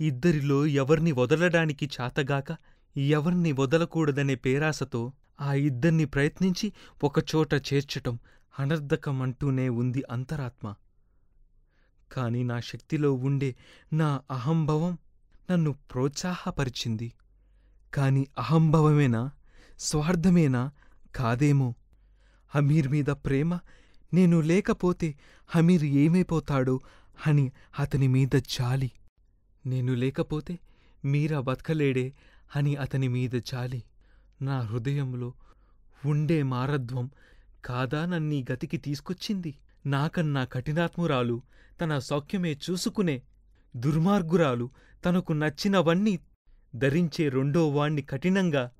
ఇద్దరిలో ఎవర్ని వదలడానికి చాతగాక ఎవర్ని వదలకూడదనే పేరాసతో ఆ ఇద్దర్ని ప్రయత్నించి ఒకచోట చేర్చటం అనర్ధకమంటూనే ఉంది అంతరాత్మ. కాని నా శక్తిలో ఉండే నా అహంభవం నన్ను ప్రోత్సాహపరిచింది. కాని అహంభవమేనా? స్వార్థమేనా? కాదేమో. హమీర్ మీద ప్రేమ? నేను లేకపోతే హమీర్ ఏమైపోతాడో అని అతని మీద జాలి. నేను లేకపోతే మీరా బతకలేడే అని అతని మీద జాలి నా హృదయంలో ఉండే మారధ్వం కాదా నన్నీ గతికి తీసుకొచ్చింది? నాకన్నా కఠినాత్మురాలు తన సౌఖ్యమే చూసుకునే దుర్మార్గురాలు తనకు నచ్చినవన్నీ ధరించే రెండో వాణ్ణి కఠినంగా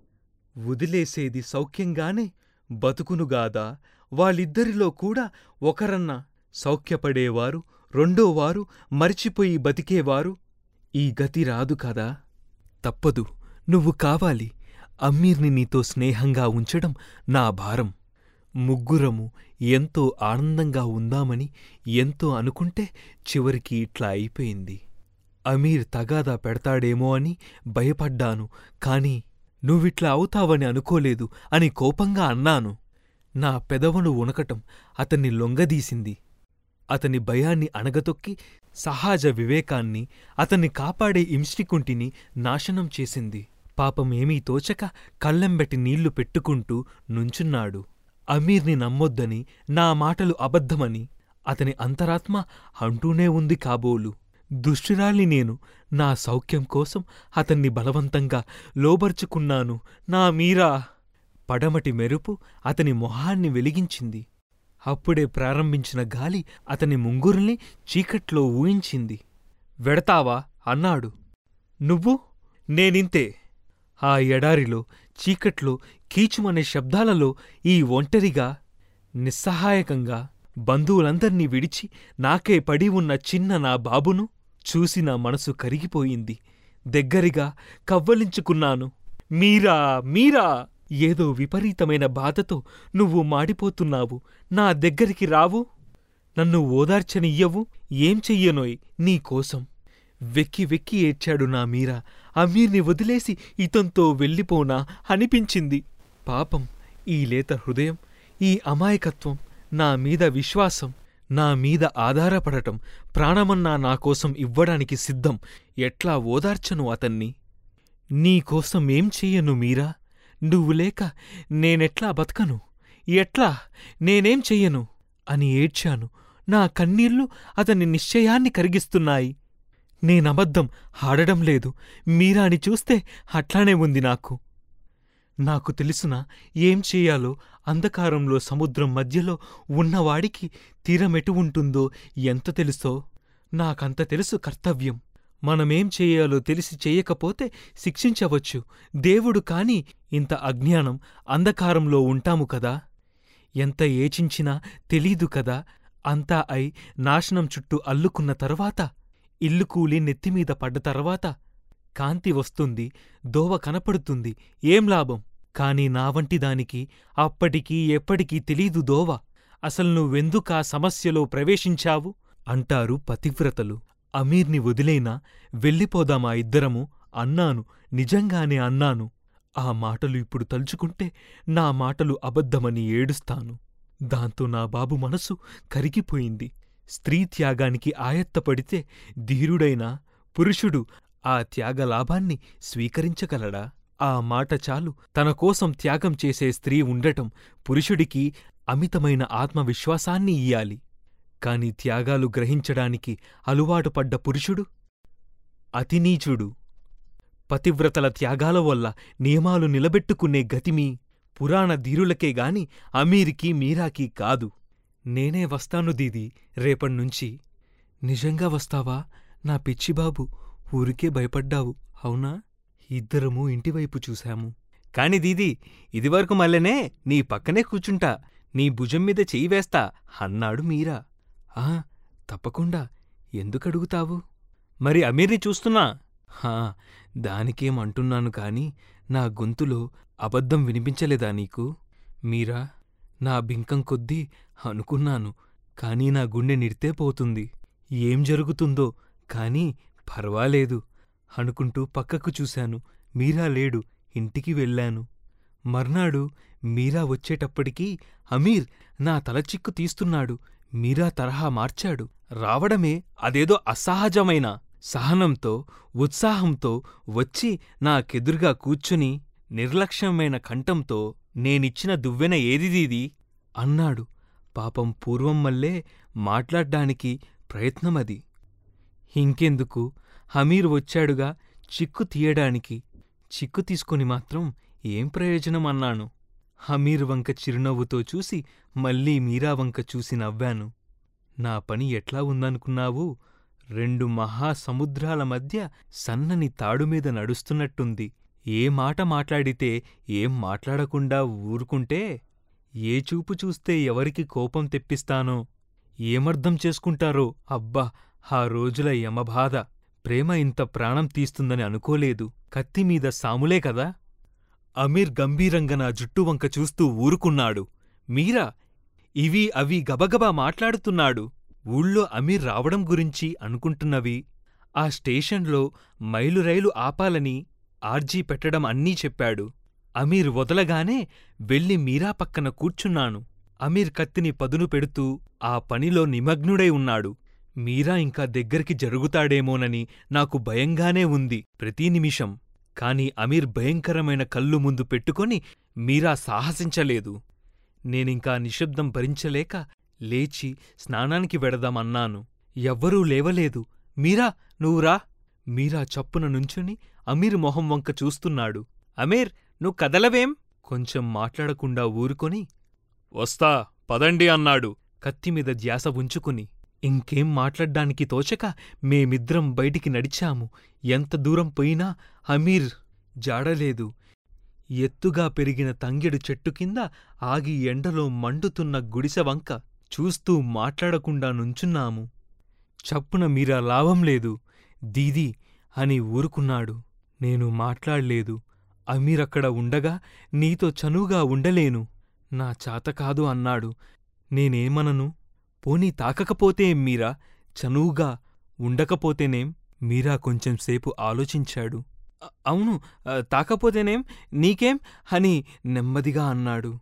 వదిలేసేది సౌఖ్యంగానే బతుకునుగాదా వాళ్ళిద్దరిలో కూడా ఒకరన్నా సౌఖ్యపడేవారు రెండోవారు మరిచిపోయి బతికేవారు ఈ గతి రాదు కదా? తప్పదు. నువ్వు కావాలి. అమ్మీర్ని నీతో స్నేహంగా ఉంచడం నా భారం. ముగ్గురము ఎంతో ఆనందంగా ఉందామని ఎంతో అనుకుంటే చివరికి ఇట్లా అయిపోయింది. అమీర్ తగాదా పెడతాడేమో అని భయపడ్డాను. కాని నువ్విట్లా అవుతావని అనుకోలేదు అని కోపంగా అన్నాను. నా పెదవును ఉనకటం అతన్ని లొంగదీసింది. అతని భయాన్ని అణగతొక్కి సహజ వివేకాన్ని అతన్ని కాపాడే ఇమ్ష్టికుంటిని నాశనం చేసింది. పాపమేమీ తోచక కళ్ళెంబెటి నీళ్ళు పెట్టుకుంటూ నుంచున్నాడు. అమీర్ని నమ్మొద్దని నా మాటలు అబద్ధమని అతని అంతరాత్మ అంటూనే ఉంది కాబోలు. దుష్టురాల్ని నేను నా సౌఖ్యం కోసం అతన్ని బలవంతంగా లోబర్చుకున్నాను. నా మీరా! పడమటి మెరుపు అతని మొహాన్ని వెలిగించింది. అప్పుడే ప్రారంభించిన గాలి అతని ముంగురుల్ని చీకట్లో ఊహించింది. వెడతావా? అన్నాడు. నువ్వు? నేనింతే. ఆ ఎడారిలో చీకట్లో కీచుమనే శబ్దాలలో ఈ ఒంటరిగా నిస్సహాయకంగా బంధువులందర్నీ విడిచి నాకే పడి ఉన్న చిన్న నా బాబును చూసి నా మనసు కరిగిపోయింది. దగ్గరిగా కవ్వలించుకున్నాను. మీరా? మీరా? ఏదో విపరీతమైన బాధతో నువ్వు మాడిపోతున్నావు. నా దగ్గరికి రావు. నన్ను ఓదార్చనియ్యవు. ఏం చెయ్యనోయ్ నీకోసం వెక్కి వెక్కి ఏడ్చాడు నా మీరా. అమీర్ని వదిలేసి ఇతంతో వెళ్ళిపోనా అనిపించింది. పాపం ఈ లేత హృదయం ఈ అమాయకత్వం నా మీద విశ్వాసం నా మీద ఆధారపడటం ప్రాణమన్నా నాకోసం ఇవ్వడానికి సిద్ధం. ఎట్లా ఓదార్చను అతన్ని? నీకోసం ఏం చెయ్యను మీరా? నువ్వు లేక నేనెట్లా బతకను? ఎట్లా? నేనేం చెయ్యను? అని ఏడ్చాను. నా కన్నీళ్ళు అతని నిశ్చయాన్ని కరిగిస్తున్నాయి. నేనబద్ధం ఆడడం లేదు. మీరాని చూస్తే అట్లానే ఉంది నాకు. నాకు తెలిసిన ఏం చెయ్యాలో అంధకారంలో సముద్రం మధ్యలో ఉన్నవాడికి తీరమెటు ఉంటుందో? ఎంత తెలుసో? నాకంత తెలుసు కర్తవ్యం. మనమేం చెయ్యాలో తెలిసి చెయ్యకపోతే శిక్షించవచ్చు. దేవుడు కాని ఇంత అజ్ఞానం అంధకారంలో ఉంటాము కదా? ఎంత ఏచించినా తెలీదు కదా? అంతా అయి నాశనం చుట్టూ అల్లుకున్న తరువాత ఇల్లు కూలి నెత్తిమీద పడ్డ తర్వాత కాంతి వస్తుంది దోవ కనపడుతుంది ఏం లాభం? కాని నా అప్పటికీ ఎప్పటికీ తెలీదు దోవ. అసలు నువ్వెందుకా సమస్యలో ప్రవేశించావు? అంటారు పతివ్రతలు. అమీర్ని వదిలేనా? వెళ్ళిపోదామా ఇద్దరము? అన్నాను. నిజంగానే అన్నాను. ఆ మాటలు ఇప్పుడు తలుచుకుంటే నా మాటలు అబద్ధమని ఏడుస్తాను. దాంతో నా బాబు మనసు కరిగిపోయింది. స్త్రీ త్యాగానికి ఆయత్తపడితే ధీరుడైన పురుషుడు ఆ త్యాగలాభాన్ని స్వీకరించగలడా? ఆ మాట చాలు. తనకోసం త్యాగం చేసే స్త్రీ ఉండటం పురుషుడికి అమితమైన ఆత్మవిశ్వాసాన్ని ఇయ్యాలి. కాని త్యాగాలు గ్రహించడానికి అలవాటుపడ్డ పురుషుడు? అతినీచుడు. పతివ్రతల త్యాగాల వల్ల నియమాలు నిలబెట్టుకునే గతిమి పురాణ ధీరులకే గాని అమీరికి మీరాకి కాదు. నేనే వస్తాను దీది రేపణ్నుంచి నిజంగా వస్తావా? నా పిచ్చిబాబు ఊరికే భయపడ్డావు అవునా? ఇద్దరము ఇంటివైపు చూశాము. కాని దీది ఇదివరకు మల్లెనే నీ పక్కనే కూచుంటా నీ భుజం మీద చెయ్యి వేస్తా అన్నాడు మీరా. ఆ తప్పకుండా. ఎందుకడుగుతావు? మరి అమీర్ని చూస్తున్నా? హా దానికేం అంటున్నాను కాని నా గొంతులో అబద్ధం వినిపించలేదా నీకు? మీరా నా బింకం కొద్దీ అనుకున్నాను కానీ నా గుండె నిడితే పోతుంది. ఏం జరుగుతుందో కాని పర్వాలేదు. అనుకుంటూ పక్కకు చూశాను. మీరా లేడు ఇంటికి వెళ్ళాను. మర్నాడు మీరా వచ్చేటప్పటికీ అమీర్ నా తలచిక్కు తీస్తున్నాడు. మీరా తరహా మార్చాడు. రావడమే అదేదో అసహజమైన సహనంతో ఉత్సాహంతో వచ్చి నాకెదురుగా కూర్చుని నిర్లక్ష్యమైన కంఠంతో నేనిచ్చిన దువ్వెన ఏదిదీది? అన్నాడు. పాపం పూర్వం మల్లే మాట్లాడ్డానికి ప్రయత్నమది. ఇంకెందుకు? హమీర్ వచ్చాడుగా చిక్కు తీయడానికి. చిక్కు తీసుకొని మాత్రం ఏం ప్రయోజనం అన్నాను హమీర్ వంక చిరునవ్వుతో చూసి మళ్ళీ మీరా వంక చూసి నవ్వాను. నా పని ఎట్లా ఉందనుకున్నావు? రెండు మహాసముద్రాల మధ్య సన్నని తాడుమీద నడుస్తున్నట్టుంది. ఏ మాట మాట్లాడితే ఏం మాట్లాడకుండా ఊరుకుంటే? ఏ చూపు చూస్తే ఎవరికి కోపం తెప్పిస్తానో? ఏమర్థం చేసుకుంటారో? అబ్బా ఆ రోజుల యమబాధ. ప్రేమ ఇంత ప్రాణం తీస్తుందని అనుకోలేదు. కత్తిమీద సాములే కదా? అమీర్ గంభీరంగా నా జుట్టు వంక చూస్తూ ఊరుకున్నాడు. మీరా ఇవి అవి గబగబా మాట్లాడుతున్నాడు. ఊళ్ళో అమీర్ రావడం గురించి అనుకుంటున్నవి. ఆ స్టేషన్లో మైలు రైలు ఆపాలని ఆర్జీ పెట్టడం అన్నీ చెప్పాడు. అమీర్ వదలగానే వెళ్ళి మీరా పక్కన కూర్చున్నాను. అమీర్ కత్తిని పదును పెడుతూ ఆ పనిలో నిమగ్నుడై ఉన్నాడు. మీరా ఇంకా దగ్గరికి జరుగుతాడేమోనని నాకు భయంగానే ఉంది. ప్రతి నిమిషం కాని అమీర్ భయంకరమైన కళ్ళు ముందు పెట్టుకొని మీరా సాహసించలేదు. నేనింకా నిశ్శబ్దం భరించలేక లేచి స్నానానికి వెడదామన్నాను. ఎవ్వరూ లేవలేదు. మీరా నువ్వురా? మీరా చప్పున నుంచుని అమీర్ మొహం వంక చూస్తున్నాడు. అమీర్ నువ్వు కదలవేం? కొంచెం మాట్లాడకుండా ఊరుకొని వస్తా పదండి అన్నాడు. కత్తిమీద ధ్యాస ఉంచుకుని ఇంకేం మాట్లాడ్డానికి తోచక మేమిద్దరం బయటికి నడిచాము. ఎంత దూరం పోయినా అమీర్ జాడలేదు. ఎత్తుగా పెరిగిన తంగెడు చెట్టు కింద ఆగి ఎండలో మండుతున్న గుడిసె వంక చూస్తూ మాట్లాడకుండా నుంచున్నాము. చప్పున మీరా లాభం లేదు. దీదీ అని ఊరుకున్నాడు. నేను మాట్లాడ్లేదు. అమీరక్కడ ఉండగా నీతో చనువుగా ఉండలేను. నా చాతకాదు అన్నాడు. నేనేమనను? పోనీ తాకకపోతేం మీరా? చనువుగా ఉండకపోతేనేం మీరా కొంచెంసేపు ఆలోచించాడు. అవును తాకపోతేనేం నీకేం? అని నెమ్మదిగా అన్నాడు.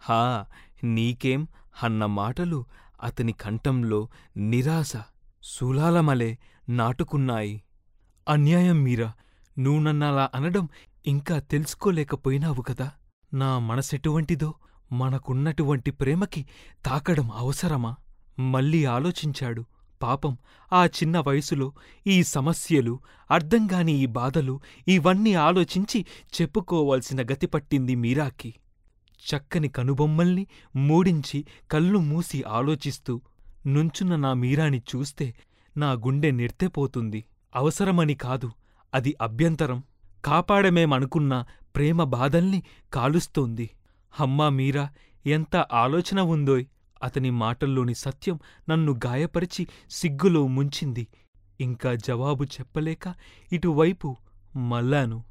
హా నీకేం? అన్న మాటలు అతని కంఠంలో నిరాశ శూలాలమలే నాటుకున్నాయి. అన్యాయం మీరా? నువ్వు నన్నలా అనడం ఇంకా తెలుసుకోలేకపోయినావు కదా? నా మనసెటువంటిదో మనకున్నటువంటి ప్రేమకి తాకడం అవసరమా? మళ్ళీ ఆలోచించాడు. పాపం ఆ చిన్న వయసులో ఈ సమస్యలు అర్థంగాని ఈ బాధలు ఇవన్నీ ఆలోచించి చెప్పుకోవాల్సిన గతి పట్టింది మీరాకి. చక్కని కనుబొమ్మల్ని మూడించి కళ్ళు మూసి ఆలోచిస్తూ నుంచున్న నా మీరాని చూస్తే నా గుండె నిర్తెపోతుంది అవసరమని కాదు అది అభ్యంతరం. కాపాడమేమనుకున్న ప్రేమ బాధల్ని కాలుస్తోంది. హమ్మా మీరా ఎంత ఆలోచన ఉందోయ్. అతని మాటల్లోని సత్యం నన్ను గాయపరిచి సిగ్గులో ముంచింది. ఇంకా జవాబు చెప్పలేక ఇటువైపు మల్లాను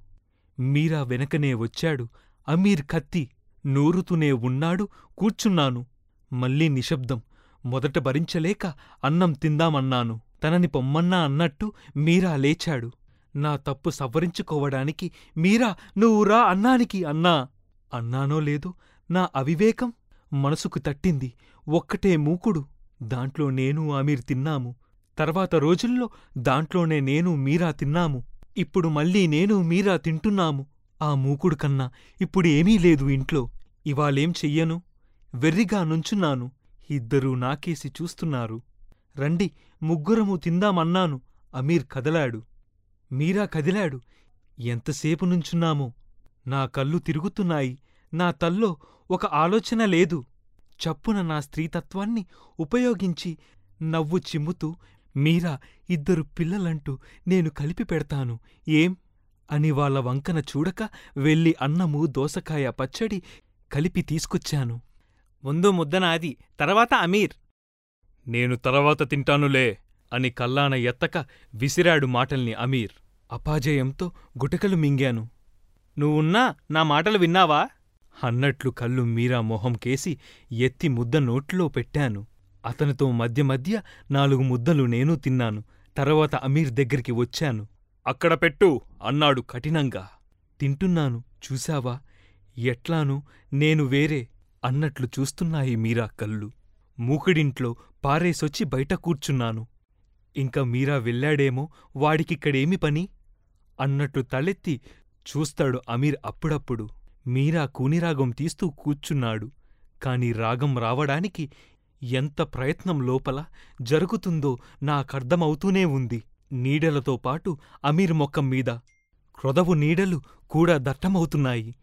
మీరా వెనకనే వచ్చాడు. అమీర్ కత్తి నూరుతూనే ఉన్నాడు కూర్చున్నాను. మళ్ళీ నిశ్శబ్దం. మొదట భరించలేక అన్నం తిందామన్నాను. తనని పొమ్మన్నా అన్నట్టు మీరా లేచాడు. నా తప్పు సవరించుకోవడానికి మీరా నువ్వు రా అన్నానికి అన్నా. అన్నానో లేదో నా అవివేకం మనసుకు తట్టింది. ఒక్కటే మూకుడు. దాంట్లో నేను అమీర్ తిన్నాము. తర్వాత రోజుల్లో దాంట్లోనే నేను మీరా తిన్నాము. ఇప్పుడు మళ్ళీ నేను మీరా తింటున్నాము. ఆ మూకుడు కన్నా ఇప్పుడు ఏమీ లేదు ఇంట్లో. ఇవాళేం చెయ్యను? వెర్రిగా నుంచున్నాను. ఇద్దరూ నాకేసి చూస్తున్నారు. రండి ముగ్గురము తిందామన్నాను. అమీర్ కదలాడు. మీరా కదిలాడు. ఎంతసేపు నుంచున్నామో? నా కళ్ళు తిరుగుతున్నాయి. నా తల్లో ఒక ఆలోచన లేదు. చప్పున నా స్త్రీతత్వాన్ని ఉపయోగించి నవ్వు చిమ్ముతూ మీరా ఇద్దరు పిల్లలంటూ నేను కలిపి పెడతాను ఏం? అని వాళ్ళ వంకన చూడక వెళ్ళి అన్నము దోసకాయ పచ్చడి కలిపి తీసుకొచ్చాను. ముందు ముద్దనాది తర్వాత అమీర్. నేను తర్వాత తింటానులే అని కల్లాన ఎత్తక విసిరాడు మాటల్ని అమీర్. అపాజయంతో గుటకలు మింగాను. నువ్వున్నా నా మాటలు విన్నావా? అన్నట్లు కళ్ళు మీరా మొహం కేసి ఎత్తి ముద్ద నోట్లో పెట్టాను. అతనితో మధ్య మధ్య నాలుగు ముద్దలు నేను తిన్నాను. తర్వాత అమీర్ దగ్గరికి వచ్చాను. అక్కడ పెట్టు అన్నాడు కఠినంగా. తింటున్నాను చూశావా? ఎట్లాను నేను వేరే అన్నట్లు చూస్తున్నాయి మీరా కళ్ళు. మూకిడింట్లో పారేసొచ్చి బయట కూర్చున్నాను. ఇంక మీరా వెళ్ళాడేమో వాడికిక్కడేమి పని? అన్నట్లు తలెత్తి చూస్తాడు అమీర్ అప్పుడప్పుడు. మీరా కూనిరాగం తీస్తూ కూచున్నాడు కాని రాగం రావడానికి ఎంత ప్రయత్నం లోపల జరుగుతుందో నాకర్ధమవుతూనే ఉంది. నీడలతో పాటు అమీర్ మొక్కం మీద క్రొదవు నీడలు కూడా దట్టమవుతున్నాయి.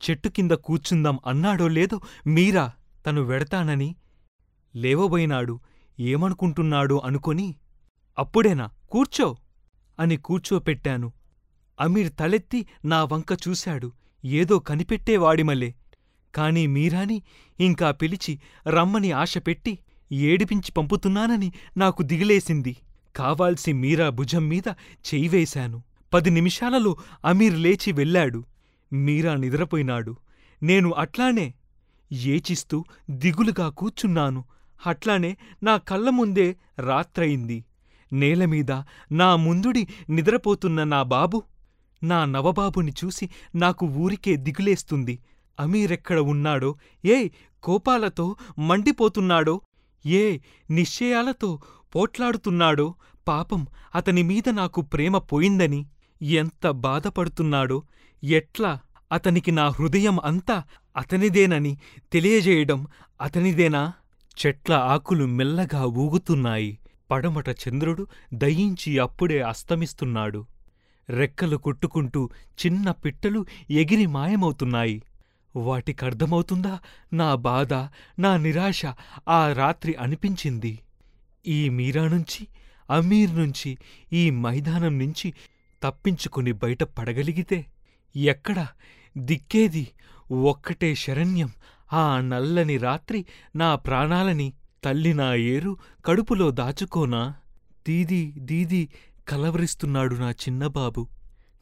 చెట్టు కింద కూర్చుందాం అన్నాడో లేదో మీరా తను వెడతానని లేవబోయినాడు. ఏమనుకుంటున్నాడో అనుకొని అప్పుడేనా కూర్చో అని కూర్చోపెట్టాను. అమీర్ తలెత్తి నా వంక చూశాడు. ఏదో కనిపెట్టేవాడిమలే కాని మీరాని ఇంకా పిలిచి రమ్మని ఆశపెట్టి ఏడిపించి పంపుతున్నానని నాకు దిగిలేసింది. కావాల్సి మీరా భుజం మీద చెయ్యివేశాను పది నిమిషాలలో అమీర్ లేచి వెళ్ళాడు. మీరా నిద్రపోయినాడు. నేను అట్లానే ఏచిస్తూ దిగులుగా కూర్చున్నాను. అట్లానే నా కళ్ళ ముందే రాత్రయింది. నేలమీద నా ముందుడి నిద్రపోతున్న నా బాబు నా నవబాబుని చూసి నాకు ఊరికే దిగులేస్తుంది. అమీరెక్కడ ఉన్నాడో ఏ కోపాలతో మండిపోతున్నాడో ఏ నిశ్చయాలతో పోట్లాడుతున్నాడో పాపం అతని మీద నాకు ప్రేమ పోయిందని ఎంత బాధపడుతున్నాడో ఎట్లా అతనికి నా హృదయం అంతా అతనిదేనని తెలియజేయడం అతనిదేనా? చెట్ల ఆకులు మెల్లగా ఊగుతున్నాయి. పడమట చంద్రుడు దయించి అప్పుడే అస్తమిస్తున్నాడు. రెక్కలు కొట్టుకుంటూ చిన్న పిట్టలు ఎగిరి మాయమవుతున్నాయి. వాటికర్ధమవుతుందా నా బాధ నా నిరాశ ఆ రాత్రి అనిపించింది. ఈ మీరా నుంచి అమీర్ నుంచి ఈ మైదానం నుంచి తప్పించుకుని బయట పడగలిగితే ఎక్కడ దిక్కేది? ఒక్కటే శరణ్యం ఆ నల్లని రాత్రి నా ప్రాణాలని తల్లి నా ఏరు కడుపులో దాచుకోనా? దీదీ దీదీ కలవరిస్తున్నాడు నా చిన్నబాబు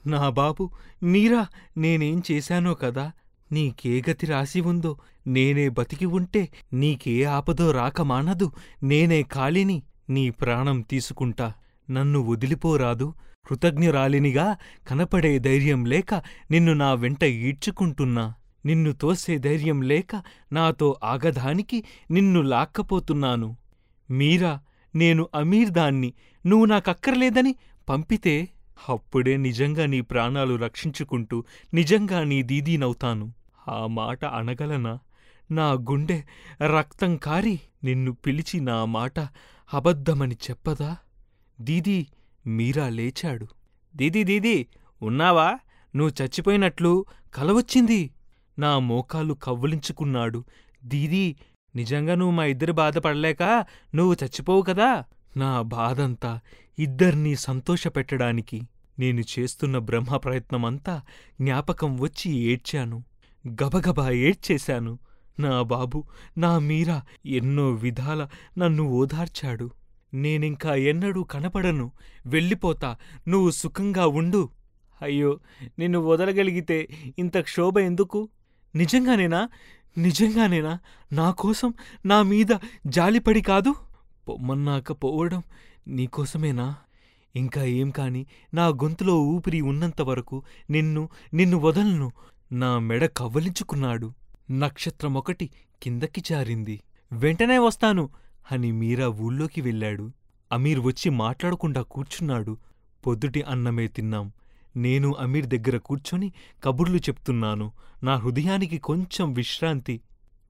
నా బాబు నీరా నేనేం చేశానో కదా? నీకే గతి రాసి ఉందో? నేనే బతికి ఉంటే నీకే ఆపదో రాక మానదు? నేనే కాలిని నీ ప్రాణం తీసుకుంటా. నన్ను వదిలిపోరాదు కృతజ్ఞురాలినిగా కనపడే ధైర్యం లేక నిన్ను నా వెంట ఈడ్చుకుంటున్నా. నిన్ను తోసే ధైర్యం లేక నాతో ఆగధానికి నిన్ను లాక్కపోతున్నాను. మీరా నేను అమీర్దాన్ని నువ్వు నాకక్కర్లేదని పంపితే? అప్పుడే నిజంగా నీ ప్రాణాలు రక్షించుకుంటూ నిజంగా నీ దీదీనవుతాను. ఆ మాట అనగలనా? నా గుండె రక్తం కారి నిన్ను పిలిచి నా మాట అబద్ధమని చెప్పదా? దీదీ మీరా లేచాడు. దీదీ దీదీ ఉన్నావా? నువ్వు చచ్చిపోయినట్లు కలవచ్చింది. నా మోకాలు కవ్వులించుకున్నాడు. దీదీ నిజంగా నువ్వు మా ఇద్దరి బాధపడలేక నువ్వు చచ్చిపోవు కదా? నా బాధంతా ఇద్దర్నీ సంతోషపెట్టడానికి నేను చేస్తున్న బ్రహ్మ ప్రయత్నమంతా జ్ఞాపకం వచ్చి ఏడ్చాను. గబగబా ఏడ్చేశాను. నా బాబు నా మీరా ఎన్నో విధాల నన్ను ఓదార్చాడు. నేనింకా ఎన్నడూ కనపడను. వెళ్ళిపోతా నువ్వు సుఖంగా ఉండు. అయ్యో నిన్ను వదలగలిగితే ఇంత క్షోభ ఎందుకు? నిజంగానేనా? నిజంగానేనా? నాకోసం నా మీద జాలిపడి కాదు? పొమ్మన్నాక పోవడం నీకోసమేనా? ఇంకా ఏం కాని నా గొంతులో ఊపిరి ఉన్నంతవరకు నిన్ను నిన్ను వదలను. నా మెడ కవ్వలించుకున్నాడు. నక్షత్రమొకటి కిందకి జారింది. వెంటనే వస్తాను అని మీరా ఊళ్ళోకి వెళ్ళాడు. అమీర్ వచ్చి మాట్లాడకుండా కూర్చున్నాడు. పొద్దుటి అన్నమే తిన్నాం. నేను అమీర్ దగ్గర కూర్చొని కబుర్లు చెప్తున్నాను. నా హృదయానికి కొంచెం విశ్రాంతి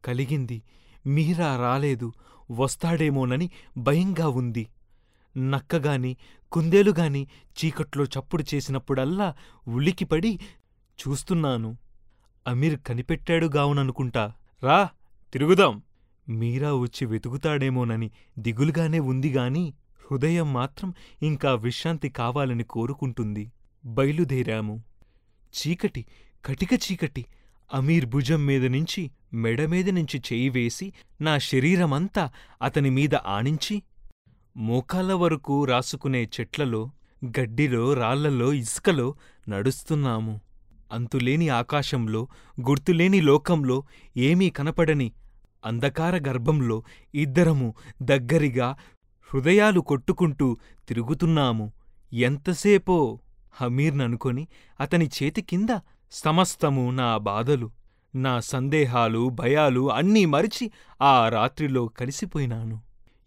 కలిగింది. మీరా రాలేదు. వస్తాడేమోనని భయంగా ఉంది. నక్కగాని కుందేలుగాని చీకట్లో చప్పుడు చేసినప్పుడల్లా ఉలికిపడి చూస్తున్నాను. అమీర్ కనిపెట్టాడు గావుననుకుంటా. రా తిరుగుదాం. మీరా వచ్చి వెతుకుతాడేమోనని దిగులుగానే ఉందిగాని హృదయం మాత్రం ఇంకా విశ్రాంతి కావాలని కోరుకుంటుంది. బయలుదేరాము. చీకటి కటిక చీకటి అమీర్ భుజం మీద నుంచి మెడ మీద నుంచి చేయి వేసి నా శరీరమంతా అతని మీద ఆనించి మోకాళ్ళ వరకు రాసుకునే చెట్లలో గడ్డిలో రాళ్ళలో ఇసుకలో నడుస్తున్నాము. అంతులేని ఆకాశంలో గుర్తులేని లోకంలో ఏమీ కనపడని అంధకార గర్భంలో ఇద్దరము దగ్గరిగా హృదయాలు కొట్టుకుంటూ తిరుగుతున్నాము. ఎంతసేపో హమీర్ననుకొని అతని చేతి కింద సమస్తము నా బాధలు నా సందేహాలు భయాలు అన్నీ మరిచి ఆ రాత్రిలో కలిసిపోయినాను.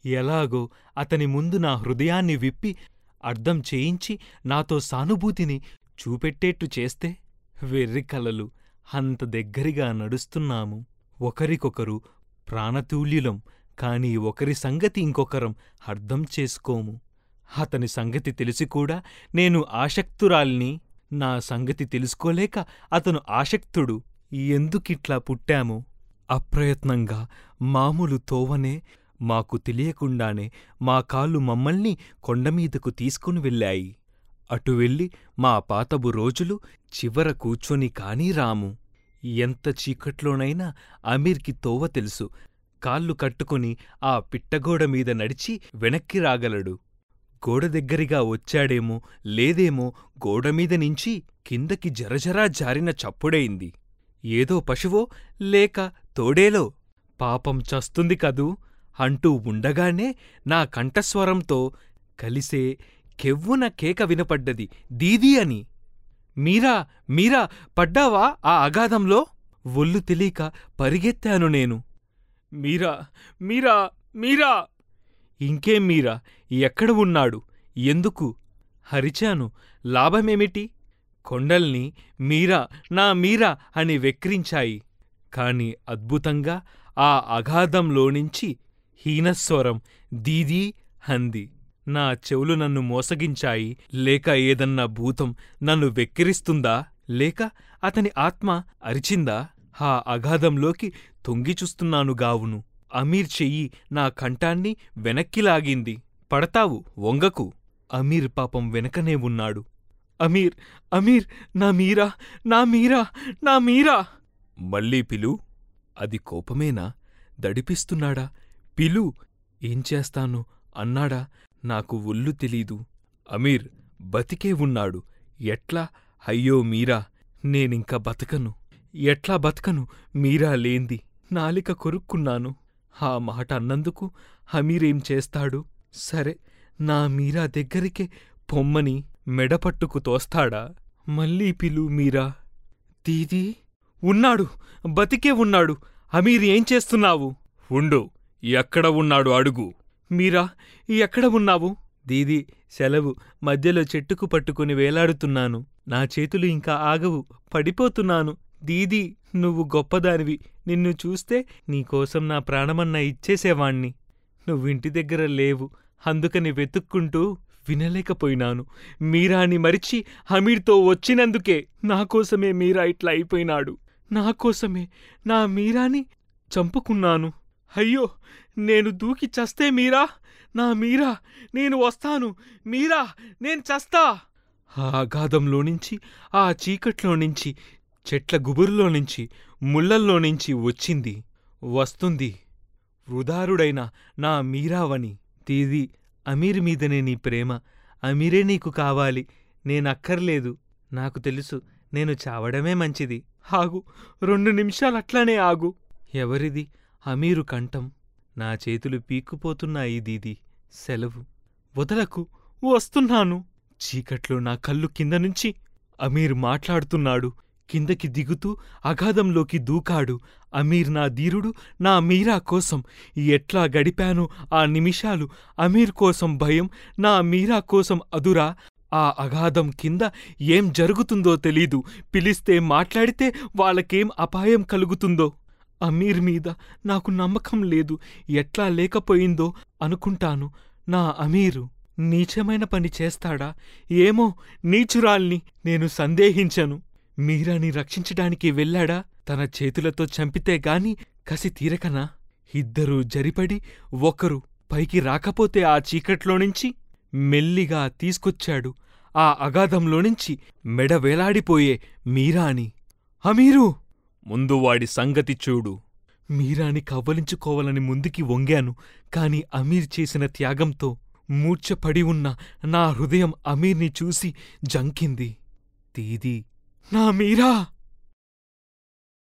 ఎలాగో అతని ముందు నా హృదయాన్ని విప్పి అర్థం చేయించి నాతో సానుభూతిని చూపెట్టేట్టు చేస్తే వెర్రి కలలు అంత దగ్గరగా నడుస్తున్నాము. ఒకరికొకరు ప్రాణతూల్యులం కాని ఒకరి సంగతి ఇంకొకరం అర్థం చేసుకోము. అతని సంగతి తెలిసి కూడా నేను ఆసక్తురాల్ని నా సంగతి తెలుసుకోలేక అతను ఆసక్తుడు. ఎందుకిట్లా పుట్టాము? అప్రయత్నంగా మామూలు తోవనే మాకు తెలియకుండానే మా కాళ్ళు మమ్మల్ని కొండమీదకు తీసుకుని వెళ్ళాయి. అటు వెళ్ళి మా పాతబు రోజులు చివర కూర్చొని కానీ రాము. ఎంత చీకట్లోనైనా అమీర్కి తోవ తెలుసు. కాళ్ళు కట్టుకుని ఆ పిట్టగోడ మీద నడిచి వెనక్కి రాగలడు. గోడ దగ్గరిగా వచ్చాడేమో లేదేమో గోడమీద నించి కిందకి జరజరా జారిన చప్పుడైంది ఏదో పశువో లేక తోడేలో. పాపం చస్తుంది కదూ? అంటూ ఉండగానే నా కంఠస్వరంతో కలిసే కెవ్వున కేక వినపడ్డది దీదీ అని. మీరా మీరా పడ్డావా ఆ అగాధంలో? ఒళ్ళు తెలియక పరిగెత్తాను నేను. మీరా మీరా మీరా! ఇంకేం మీరా ఎక్కడ ఉన్నాడు? ఎందుకు? హరిచాను లాభమేమిటి? కొండల్ని మీరా నా మీరా అని వెక్రించాయి కాని అద్భుతంగా ఆ అగాధంలోనించి హీనస్వరం దీదీ హంది నా చెవులు నన్ను మోసగించాయి. లేక ఏదన్నా భూతం నన్ను వెక్కిరిస్తుందా? లేక అతని ఆత్మ అరిచిందా? ఆ అగాధంలోకి తొంగిచూస్తున్నాను గావును. అమీర్ చెయ్యి నా కంఠాన్ని వెనక్కి లాగింది. పడతావు వంగకు. అమీర్ పాపం వెనకనే ఉన్నాడు. అమీర్ అమీర్ నా మీరా నా మీరా నా మీరా. మళ్ళీ పిలు అది కోపమేనా? దడిపిస్తున్నాడా? పిలు ఏం చేస్తాను? అన్నాడా? నాకు ఒళ్ళు తెలీదు. అమీర్ బతికే ఉన్నాడు. ఎట్లా? అయ్యో మీరా నేనింక బతకను. ఎట్లా బతకను? మీరా లేంది. నాలిక కొరుక్కున్నాను. ఆ మాట అన్నందుకు హమీరేం చేస్తాడు? సరే నా మీరా దగ్గరికే పొమ్మని మెడపట్టుకు తోస్తాడా? మళ్ళీ పిలు మీరా. దీదీ ఉన్నాడు బతికే ఉన్నాడు. అమీర్ ఏం చేస్తున్నావు? ఉండు ఎక్కడ ఉన్నాడు అడుగు. మీరా ఎక్కడ ఉన్నావు? దీదీ సెలవు. మధ్యలో చెట్టుకు పట్టుకుని వేలాడుతున్నాను. నా చేతులు ఇంకా ఆగవు. పడిపోతున్నాను. దీదీ నువ్వు గొప్పదానివి. నిన్ను చూస్తే నీకోసం నా ప్రాణమన్నా ఇచ్చేసేవాణ్ణి. నువ్వింటి దగ్గర లేవు. అందుకని వెతుక్కుంటూ వినలేకపోయినాను. మీరాని మరిచి హమీర్తో వచ్చినందుకే నాకోసమే మీరా ఇట్లా అయిపోయినాడు. నాకోసమే నా మీరాని చంపుకున్నాను. అయ్యో నేను దూకి చస్తే మీరా? నా మీరా నేను వస్తాను. మీరా నేను చస్తా. ఆ అగాధంలోనుంచి ఆ చీకట్లోనుంచి చెట్ల గుబురులోనించి ముళ్ళల్లోనుంచి వచ్చింది వస్తుంది. వృధారుడైన నా మీరావని తీది అమీర్ మీదనే నీ ప్రేమ. అమీరే నీకు కావాలి నేనక్కర్లేదు నాకు తెలుసు నేను చావడమే మంచిది. ఆగు రెండు నిమిషాలట్లానే ఆగు. ఎవరిది? అమీరు కంఠం. నా చేతులు పీక్కుపోతున్నాయి దీది సెలవు. వదలకు వస్తున్నాను. చీకట్లో నా కళ్ళు కింద నుంచి అమీర్ మాట్లాడుతున్నాడు. కిందకి దిగుతూ అగాధంలోకి దూకాడు. అమీర్ నా ధీరుడు నా మీరా కోసం. ఎట్లా గడిపాను ఆ నిమిషాలు? అమీర్ కోసం భయం నా మీరా కోసం అదురా. ఆ అగాధం కింద ఏం జరుగుతుందో తెలీదు. పిలిస్తే మాట్లాడితే వాళ్ళకేం అపాయం కలుగుతుందో? అమీర్ మీద నాకు నమ్మకం లేదు. ఎట్లా లేకపోయిందో అనుకుంటాను. నా అమీరు నీచమైన పని చేస్తాడా? ఏమో నీచురాల్ని నేను సందేహించను. మీరాని రక్షించడానికి వెళ్ళాడా? తన చేతులతో చంపితే గాని కసి తీరకనా? ఇద్దరూ జరిపడి ఒకరు పైకి రాకపోతే ఆ చీకట్లోనుంచి మెల్లిగా తీసుకొచ్చాడు. ఆ అగాధంలోనుంచి మెడ వేలాడిపోయే మీరాని. అమీరు! ముందు వాడి సంగతి చూడు. మీరాని కవ్వలించుకోవాలని ముందుకి వంగాను కాని అమీర్ చేసిన త్యాగంతో మూర్ఛపడి ఉన్న నా హృదయం అమీర్ని చూసి జంకింది. తీది నా మీరా